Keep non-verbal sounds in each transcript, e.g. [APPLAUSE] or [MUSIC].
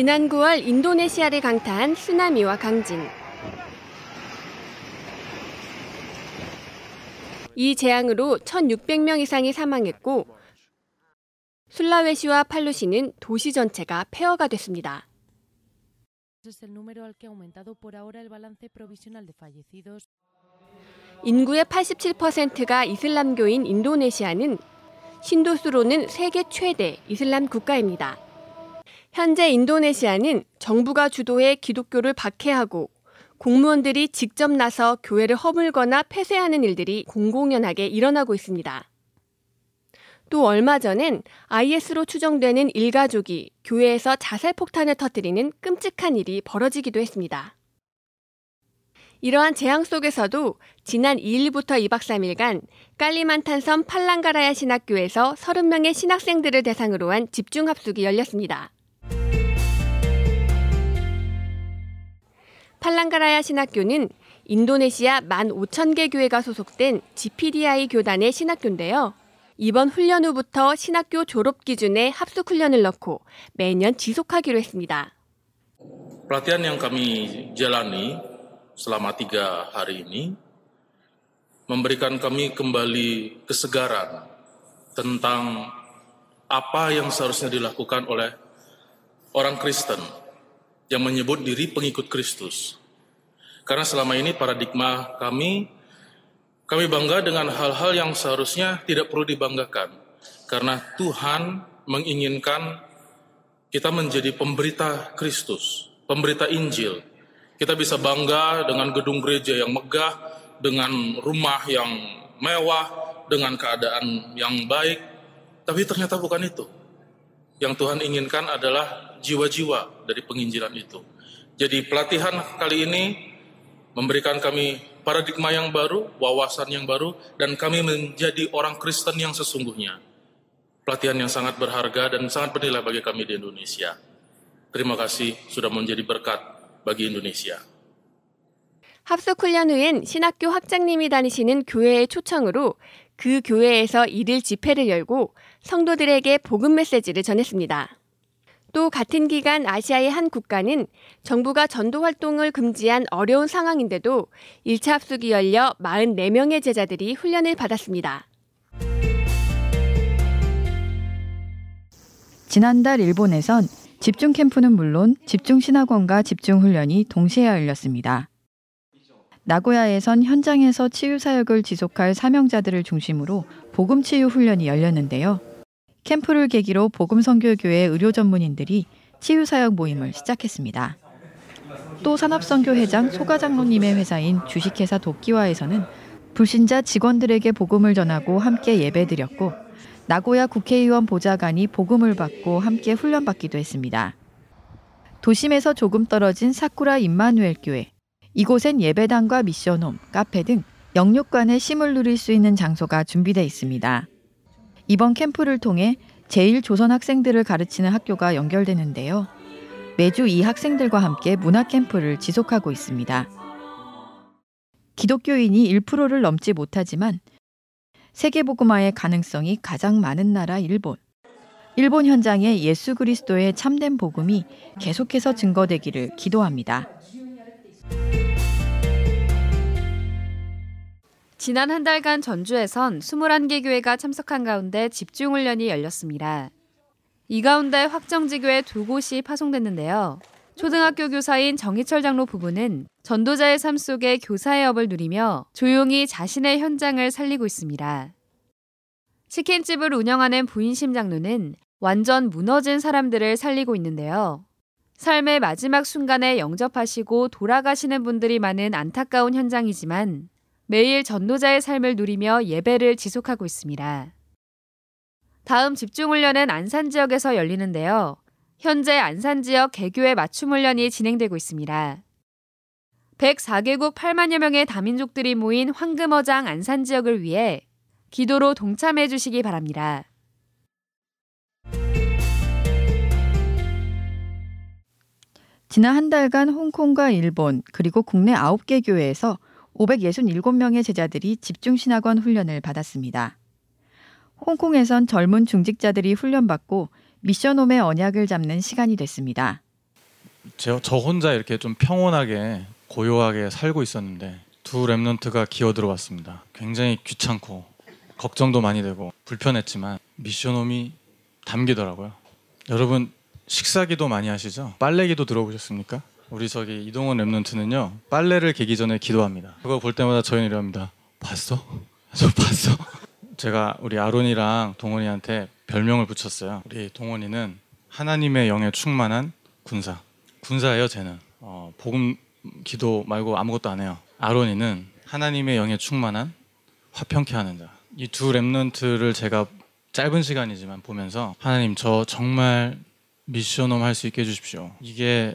지난 9월 인도네시아를 강타한 쓰나미와 강진. 이 재앙으로 1,600명 이상이 사망했고 술라웨시와 팔루시는 도시 전체가 폐허가 됐습니다. 인구의 87%가 이슬람교인 인도네시아는 신도수로는 세계 최대 이슬람 국가입니다. 현재 인도네시아는 정부가 주도해 기독교를 박해하고 공무원들이 직접 나서 교회를 허물거나 폐쇄하는 일들이 공공연하게 일어나고 있습니다. 또 얼마 전엔 IS로 추정되는 일가족이 교회에서 자살 폭탄을 터뜨리는 끔찍한 일이 벌어지기도 했습니다. 이러한 재앙 속에서도 지난 2일부터 2박 3일간 깔리만탄섬 팔랑가라야 신학교에서 30명의 신학생들을 대상으로 한 집중합숙이 열렸습니다. 팔랑가라야 신학교는 인도네시아 15,000개 교회가 소속된 GPDI 교단의 신학교인데요. 이번 훈련 후부터 신학교 졸업 기준에 합숙 훈련을 넣고 매년 지속하기로 했습니다. Pelatihan yang kami jalani selama tiga hari ini memberikan kami kembali kesegaran tentang apa yang seharusnya dilakukan oleh orang Kristen yang menyebut diri pengikut Kristus. Karena selama ini paradigma kami kami bangga dengan hal-hal yang seharusnya tidak perlu dibanggakan, karena Tuhan menginginkan kita menjadi pemberita Kristus, pemberita Injil. Kita bisa bangga dengan gedung gereja yang megah, dengan rumah yang mewah, dengan keadaan yang baik, tapi ternyata bukan itu Yang Tuhan inginkan adalah jiwa-jiwa dari penginjilan itu. Jadi pelatihan kali ini memberikan kami paradigma yang baru, wawasan yang baru, dan kami menjadi orang Kristen yang sesungguhnya. Pelatihan yang sangat berharga dan sangat bernilai bagi kami di Indonesia. Terima kasih sudah menjadi berkat bagi Indonesia. 합숙 훈련 후엔 신학교 학장님이 다니시는 교회의 초청으로 그 교회에서 일일 집회를 열고 성도들에게 복음 메시지를 전했습니다. 또 같은 기간 아시아의 한 국가는 정부가 전도 활동을 금지한 어려운 상황인데도 1차 합숙이 열려 44명의 제자들이 훈련을 받았습니다. 지난달 일본에선 집중 캠프는 물론 집중 신학원과 집중 훈련이 동시에 열렸습니다. 나고야에선 현장에서 치유 사역을 지속할 사명자들을 중심으로 복음 치유 훈련이 열렸는데요. 캠프를 계기로 복음선교교회 의료 전문인들이 치유사역 모임을 시작했습니다. 또 산업선교 회장 소가장로님의 회사인 주식회사 도끼와에서는 불신자 직원들에게 복음을 전하고 함께 예배드렸고 나고야 국회의원 보좌관이 복음을 받고 함께 훈련받기도 했습니다. 도심에서 조금 떨어진 사쿠라 임마누엘 교회. 이곳엔 예배당과 미션홈, 카페 등 영육간의 쉼을 누릴 수 있는 장소가 준비되어 있습니다. 이번 캠프를 통해 제1조선 학생들을 가르치는 학교가 연결되는데요. 매주 이 학생들과 함께 문화 캠프를 지속하고 있습니다. 기독교인이 1%를 넘지 못하지만 세계복음화의 가능성이 가장 많은 나라 일본. 일본 현장에 예수 그리스도의 참된 복음이 계속해서 증거되기를 기도합니다. 지난 한 달간 전주에선 21개 교회가 참석한 가운데 집중훈련이 열렸습니다. 이 가운데 확정지교회 두 곳이 파송됐는데요. 초등학교 교사인 정희철 장로 부부는 전도자의 삶 속에 교사의 업을 누리며 조용히 자신의 현장을 살리고 있습니다. 치킨집을 운영하는 부인심 장로는 완전 무너진 사람들을 살리고 있는데요. 삶의 마지막 순간에 영접하시고 돌아가시는 분들이 많은 안타까운 현장이지만 매일 전도자의 삶을 누리며 예배를 지속하고 있습니다. 다음 집중훈련은 안산 지역에서 열리는데요. 현재 안산 지역 개교의 맞춤 훈련이 진행되고 있습니다. 104개국 8만여 명의 다민족들이 모인 황금어장 안산 지역을 위해 기도로 동참해 주시기 바랍니다. 지난 한 달간 홍콩과 일본 그리고 국내 9개 교회에서 567명의 제자들이 집중신학원 훈련을 받았습니다. 홍콩에선 젊은 중직자들이 훈련받고 미션홈의 언약을 잡는 시간이 됐습니다. 저, 저 혼자 이렇게 좀 평온하게 고요하게 살고 있었는데 두 랩런트가 기어 들어왔습니다. 굉장히 귀찮고 걱정도 많이 되고 불편했지만 미션홈이 담기더라고요. 여러분 식사기도 많이 하시죠? 빨래기도 들어보셨습니까? 우리 저기 이동원 랩런트는요 빨래를 개기 전에 기도합니다. 그거 볼 때마다 저희는 이럽니다. 봤어? 저 봤어? [LAUGHS] 제가 우리 아론이랑 동원이한테 별명을 붙였어요. 우리 동원이는 하나님의 영에 충만한 군사. 군사예요, 쟤는. 어, 복음 기도 말고 아무것도 안 해요. 아론이는 하나님의 영에 충만한 화평케 하는 자. 이 두 랩런트를 제가 짧은 시간이지만 보면서 하나님 저 정말 미션홈 할 수 있게 해주십시오. 이게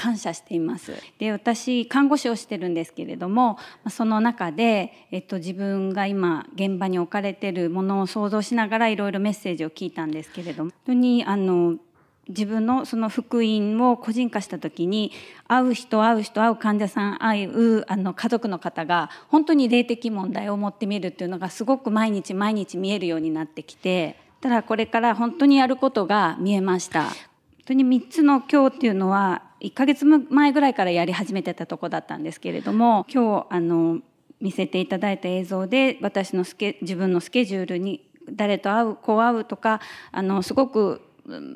感謝しています。で私看護師をしてるんですけれどもその中で、えっと、自分が今現場に置かれてるものを想像しながらいろいろメッセージを聞いたんですけれども本当にあの自分のその福音を個人化した時に会う人会う人会う患者さん会うあの家族の方が本当に霊的問題を持ってみるっていうのがすごく毎日毎日見えるようになってきてただこれから本当にやることが見えました。当に3つの今日っていうのは1ヶ月前ぐらいからやり始めてたとこだったんですけれども今日あの見せていただいた映像で私のスケ自分のスケジュールに誰と会うこう会うとかあのすごく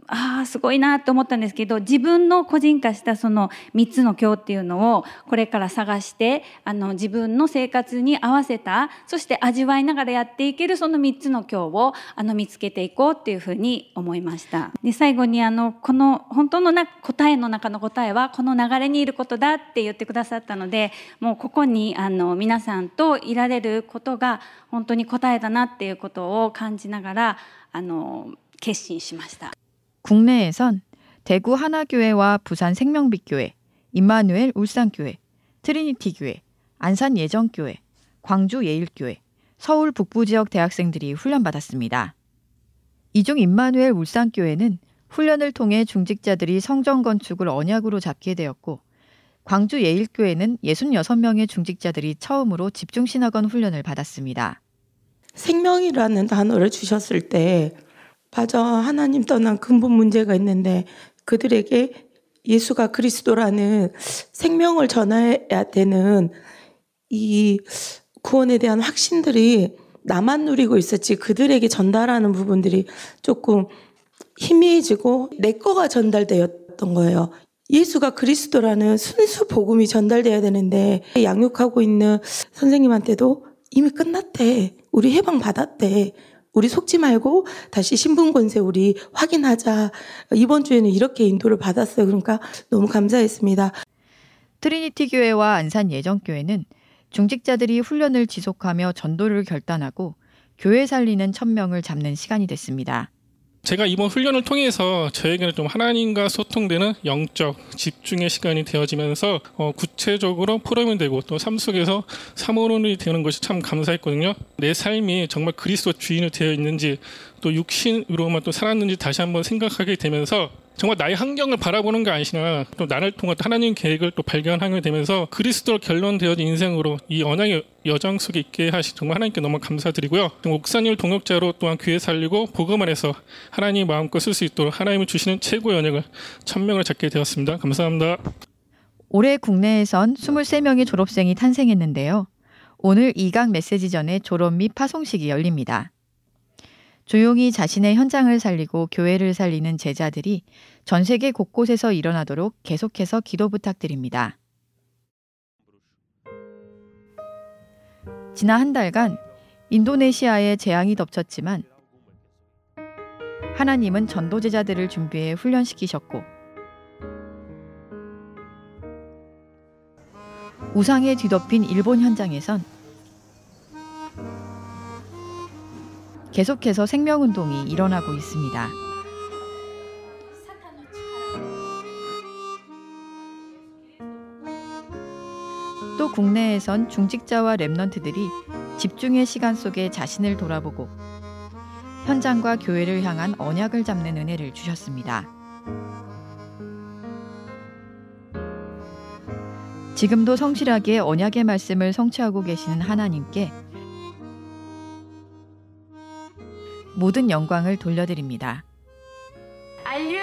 ああすごいなと思ったんですけど自分の個人化したその3つの今日っていうのをこれから探してあの自分の生活に合わせたそして味わいながらやっていけるその3つの今日をあの見つけていこうっていうふうに思いましたで最後にあのこの本当のな答えの中の答えはこの流れにいることだって言ってくださったのでもうここにあの皆さんといられることが本当に答えだなっていうことを感じながらあの決心しました。 국내에선 대구 하나교회와 부산 생명빛교회, 임마누엘 울산교회, 트리니티교회, 안산 예정교회, 광주 예일교회, 서울 북부 지역 대학생들이 훈련받았습니다. 이중 임마누엘 울산교회는 훈련을 통해 중직자들이 성전 건축을 언약으로 잡게 되었고 광주 예일교회는 66명의 중직자들이 처음으로 집중신학원 훈련을 받았습니다. 생명이라는 단어를 주셨을 때 맞아. 하나님 떠난 근본 문제가 있는데 그들에게 예수가 그리스도라는 생명을 전해야 되는 이 구원에 대한 확신들이 나만 누리고 있었지 그들에게 전달하는 부분들이 조금 희미해지고 내 거가 전달되었던 거예요. 예수가 그리스도라는 순수 복음이 전달돼야 되는데 양육하고 있는 선생님한테도 이미 끝났대. 우리 해방 받았대. 우리 속지 말고 다시 신분 권세 우리 확인하자. 이번 주에는 이렇게 인도를 받았어요. 그러니까 너무 감사했습니다. 트리니티 교회와 안산 예정 교회는 중직자들이 훈련을 지속하며 전도를 결단하고 교회 살리는 천명을 잡는 시간이 됐습니다. 제가 이번 훈련을 통해서 저에게는 좀 하나님과 소통되는 영적 집중의 시간이 되어지면서 어, 구체적으로 포럼이 되고 또 삶 속에서 사모론이 되는 것이 참 감사했거든요. 내 삶이 정말 그리스도 주인이 되어 있는지 또 육신으로만 또 살았는지 다시 한번 생각하게 되면서 정말 나의 환경을 바라보는 게 아니라 또 나를 통한 하나님 계획을 또 발견하게 되면서 그리스도로 결론되어진 인생으로 이 언약의 여정 속에 있게 하시 정말 하나님께 너무 감사드리고요. 옥사님 동역자로 또한 교회 살리고 복음을 해서 하나님 마음껏 쓸 수 있도록 하나님을 주시는 최고의 언약을 천명을 잡게 되었습니다. 감사합니다. 올해 국내에선 23명의 졸업생이 탄생했는데요. 오늘 이강 메시지 전에 졸업 및 파송식이 열립니다. 조용히 자신의 현장을 살리고 교회를 살리는 제자들이 전 세계 곳곳에서 일어나도록 계속해서 기도 부탁드립니다. 지난 한 달간 인도네시아에 재앙이 덮쳤지만 하나님은 전도 제자들을 준비해 훈련시키셨고 우상에 뒤덮인 일본 현장에선 계속해서 생명운동이 일어나고 있습니다. 또 국내에선 중직자와 랩넌트들이 집중의 시간 속에 자신을 돌아보고 현장과 교회를 향한 언약을 잡는 은혜를 주셨습니다. 지금도 성실하게 언약의 말씀을 성취하고 계시는 하나님께 모든 영광을 돌려드립니다. 알류!